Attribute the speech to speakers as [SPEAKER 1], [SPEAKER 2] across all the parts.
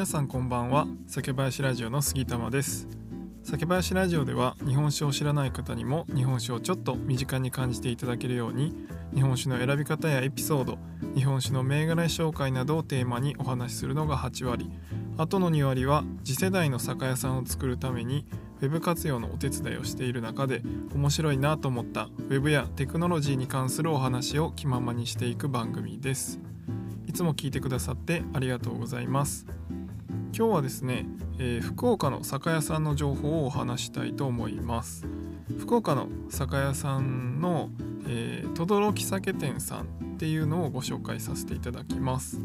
[SPEAKER 1] 皆さんこんばんは。酒林ラジオの杉玉です。酒林ラジオでは日本酒を知らない方にも日本酒をちょっと身近に感じていただけるように日本酒の選び方やエピソード日本酒の銘柄紹介などをテーマにお話しするのが8割。あとの2割は次世代の酒屋さんを作るために Web 活用のお手伝いをしている中で面白いなと思った Web やテクノロジーに関するお話を気ままにしていく番組です。いつも聞いてくださってありがとうございます。今日はですね、えー、福岡の酒屋さんの情報をお話したいと思います。福岡の酒屋さんの轟、え酒店さんっていうのをご紹介させていただきます。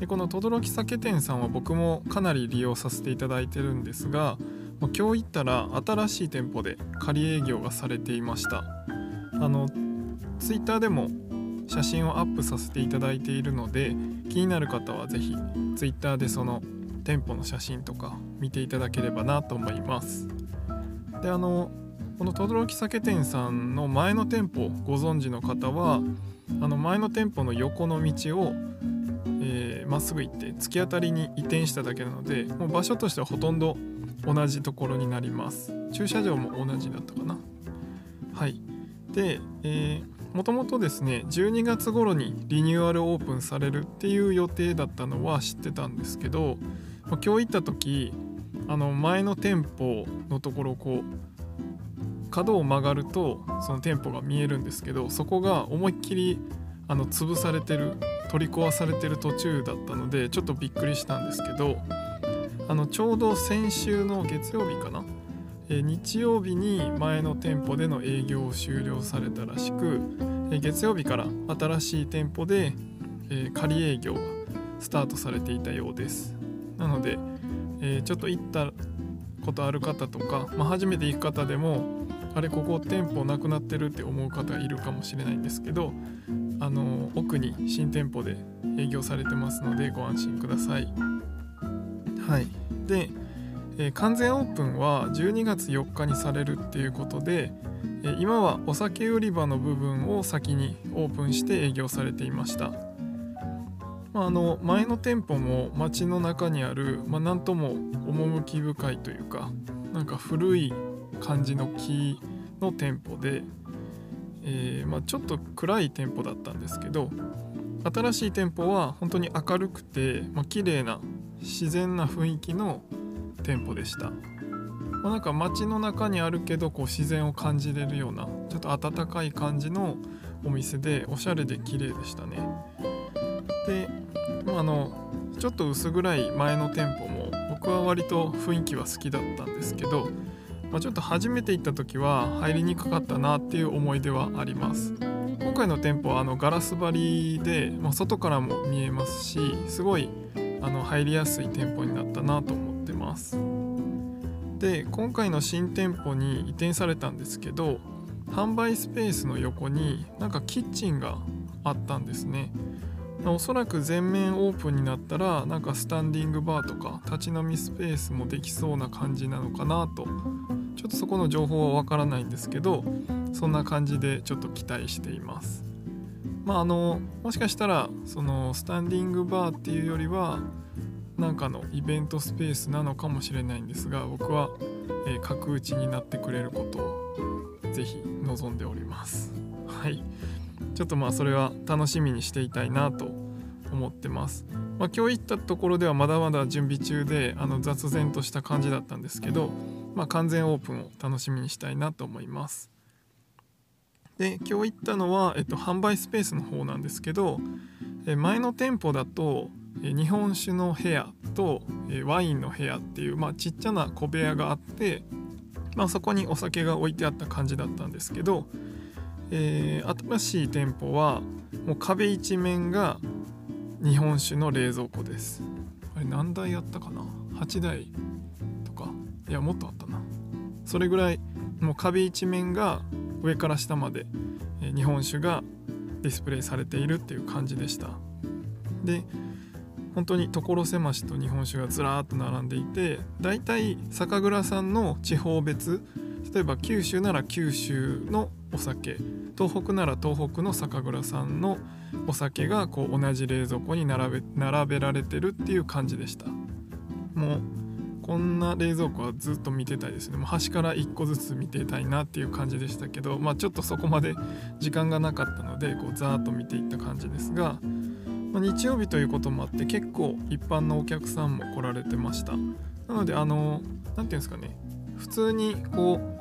[SPEAKER 1] でこの轟酒店さんは僕もかなり利用させていただいてるんですが今日行ったら新しい店舗で仮営業がされていました。あのツイッターでも写真をアップさせていただいているので気になる方は是非ツイッターでその店舗の写真とか見ていただければなと思います。であのこの轟酒店さんの前の店舗ご存知の方はあの前の店舗の横の道をま、っすぐ行って突き当たりに移転しただけなのでもう場所としてはほとんど同じところになります。駐車場も同じだったかな。はい。で、えー、もともとですね12月頃にリニューアルオープンされるっていう予定だったのは知ってたんですけど、今日行った時あの前の店舗のところこう角を曲がるとその店舗が見えるんですけどそこが思いっきりあの潰されてる取り壊されてる途中だったのでちょっとびっくりしたんですけどあのちょうど先週の月曜日かな、え日曜日に前の店舗での営業を終了されたらしく、え月曜日から新しい店舗で、え仮営業がスタートされていたようです。なので、えちょっと行ったことある方とか、まあ、初めて行く方でもあれここ店舗なくなってるって思う方いるかもしれないんですけどあの奥に新店舗で営業されてますのでご安心ください。はいで、えー、完全オープンは12月4日にされるっていうことで、えー、今はお酒売り場の部分を先にオープンして営業されていました。まあ、あの前の店舗も街の中にある、まあ、なんとも趣深いというかなんか古い感じの木の店舗でえー、まあ、ちょっと暗い店舗だったんですけど新しい店舗は本当に明るくて、まあ、綺麗な自然な雰囲気の店舗でした、まあ、なんか街の中にあるけどこう自然を感じれるようなちょっと温かい感じのお店でおしゃれで綺麗でしたね。で、あ、のちょっと薄暗い前の店舗も僕は割と雰囲気は好きだったんですけどまあ、ちょっと初めて行った時は入りにくかったなっていう思い出はあります。今回の店舗はあのガラス張りで、まあ、外からも見えますしすごいあの入りやすい店舗になったなと思ってます。で今回の新店舗に移転されたんですけど販売スペースの横になんかキッチンがあったんですね。おそらく全面オープンになったらなんかスタンディングバーとか立ち飲みスペースもできそうな感じなのかなと。ちょっとそこの情報はわからないんですけどそんな感じでちょっと期待しています。まああのもしかしたらそのスタンディングバーっていうよりはなんかのイベントスペースなのかもしれないんですが僕は、え、角打ちになってくれることをぜひ望んでおります。はい。ちょっとまあそれは楽しみにしていたいなと思ってます、まあ、今日行ったところではまだまだ準備中であの雑然とした感じだったんですけどまあ、完全オープンを楽しみにしたいなと思います。で今日行ったのは、えっと、販売スペースの方なんですけど前の店舗だと日本酒の部屋とワインの部屋っていう、まあ、ちっちゃな小部屋があって、まあ、そこにお酒が置いてあった感じだったんですけど、えー、新しい店舗はもう壁一面が日本酒の冷蔵庫です。あれ何台あったかな ?8 台とか？いやもっとあったなそれぐらいもう壁一面が上から下まで日本酒がディスプレイされているっていう感じでしたで本当に所狭しと日本酒がずらーっと並んでいてだいたい酒蔵さんの地方別例えば九州なら九州のお酒。東北なら東北の酒蔵さんのお酒がこう同じ冷蔵庫に並べ並べられてるっていう感じでした。もうこんな冷蔵庫はずっと見てたいですね。もう端から1個ずつ見てたいなっていう感じでしたけどまあちょっとそこまで時間がなかったのでこうざーっと見ていった感じですが、ま、日曜日ということもあって結構一般のお客さんも来られてました。なのであの何て言うんですかね。普通にこう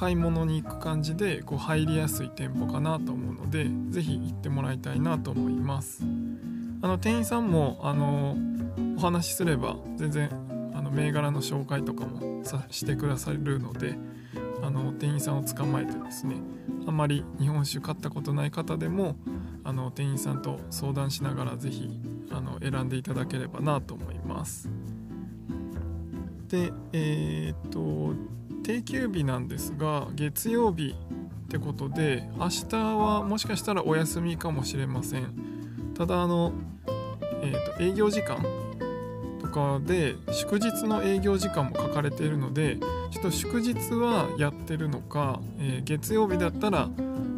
[SPEAKER 1] 買い物に行く感じでこう入りやすい店舗かなと思うので是非行ってもらいたいなと思いますあの店員さんもあのお話しすれば全然あの銘柄の紹介とかもさしてくださるのであの店員さんを捕まえてですねあんまり日本酒買ったことない方でもあの店員さんと相談しながら是非あの選んでいただければなと思います。でえー、っと定休日なんですが月曜日ってことで明日はもしかしたらお休みかもしれません。ただあの、えー、と営業時間とかで祝日の営業時間も書かれているのでちょっと祝日はやってるのか、えー、月曜日だったら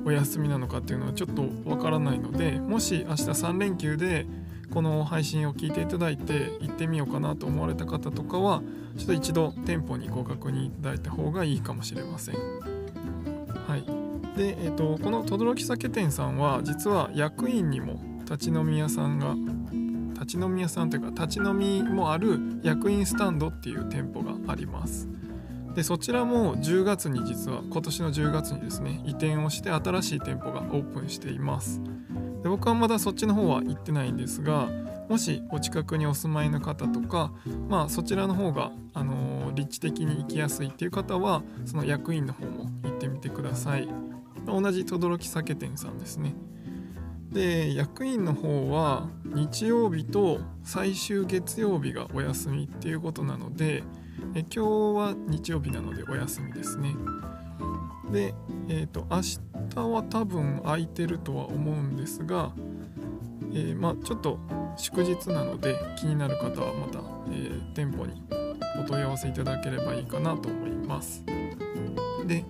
[SPEAKER 1] お休みなのかっていうのはちょっとわからないのでもし明日3連休でこの配信を聞いていただいて行ってみようかなと思われた方とかはちょっと一度店舗にご確認いただいた方がいいかもしれません。はい。でえーと、この轟酒店さんは実は役員にも立ち飲み屋さんが立ち飲み屋さんというか立ち飲みもある役員スタンドっていう店舗があります。でそちらも10月に実は今年の10月にですね移転をして新しい店舗がオープンしています。で僕はまだそっちの方は行ってないんですがもしお近くにお住まいの方とか、まあ、そちらの方が、あの、立地的に行きやすいっていう方はその役員の方も行ってみてください。同じ轟酒店さんですね。で役員の方は日曜日と最終月曜日がお休みっていうことなのでえ今日は日曜日なのでお休みですね。で、えーと、明日は多分空いてるとは思うんですが、えー、まあ、ちょっと祝日なので気になる方はまた、えー、店舗にお問い合わせいただければいいかなと思います。で、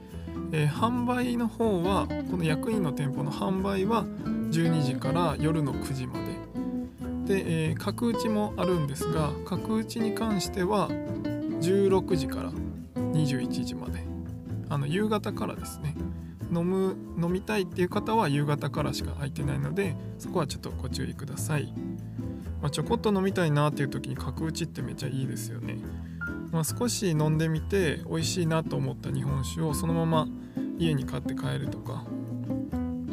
[SPEAKER 1] えー、販売の方はこの役員の店舗の販売は12時から夜の9時まで。で、え角打ちもあるんですが角打ちに関しては16時から21時まで。あの夕方からですね。飲む飲みたいっていう方は夕方からしか空いてないのでそこはちょっとご注意ください、まあ、ちょこっと飲みたいなっていう時に角打ちってめっちゃいいですよね、まあ、少し飲んでみて美味しいなと思った日本酒をそのまま家に買って帰るとか、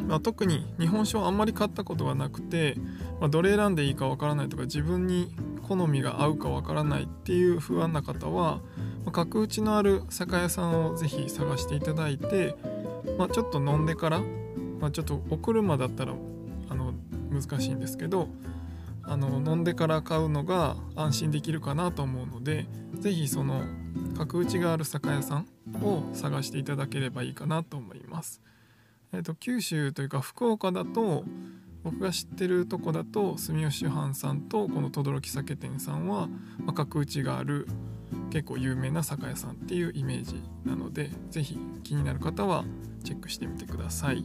[SPEAKER 1] まあ、特に日本酒をあんまり買ったことがなくて、ま、どれ選んでいいかわからないとか自分に好みが合うかわからないっていう不安な方は角打ちのある酒屋さんをぜひ探していただいて、まあ、ちょっと飲んでから、まあ、ちょっとお車だったらあの難しいんですけどあの飲んでから買うのが安心できるかなと思うので是非その角打ちがある酒屋さんを探していただければいいかなと思います。えーと、九州というか福岡だと僕が知ってるとこだと住吉酒販さんとこの轟酒店さんは、ま、角打ちがある結構有名な酒屋さんっていうイメージなので是非気になる方はチェックしてみてください、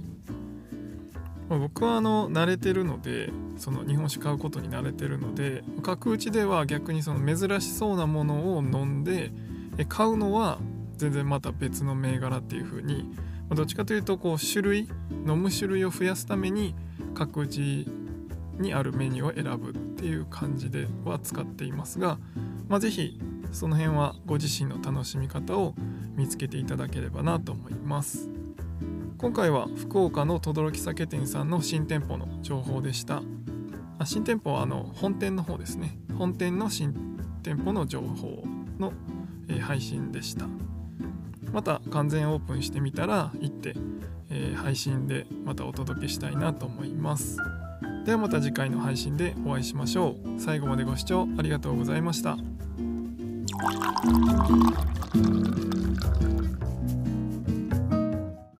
[SPEAKER 1] まあ、僕はあの慣れてるのでその日本酒買うことに慣れてるので角打ちでは逆にその珍しそうなものを飲んで買うのは全然また別の銘柄っていう風にどっちかというとこう種類飲む種類を増やすために角打ちにあるメニューを選ぶっていう感じでは使っていますが、まあ、是非その辺はご自身の楽しみ方を見つけていただければなと思います。今回は福岡の轟酒店さんの新店舗の情報でした。新店舗はあの本店の方ですね。本店の新店舗の情報の、配信でした。また完全オープンしてみたら行って、え、配信でまたお届けしたいなと思います。ではまた次回の配信でお会いしましょう。最後までご視聴ありがとうございました。Thank you.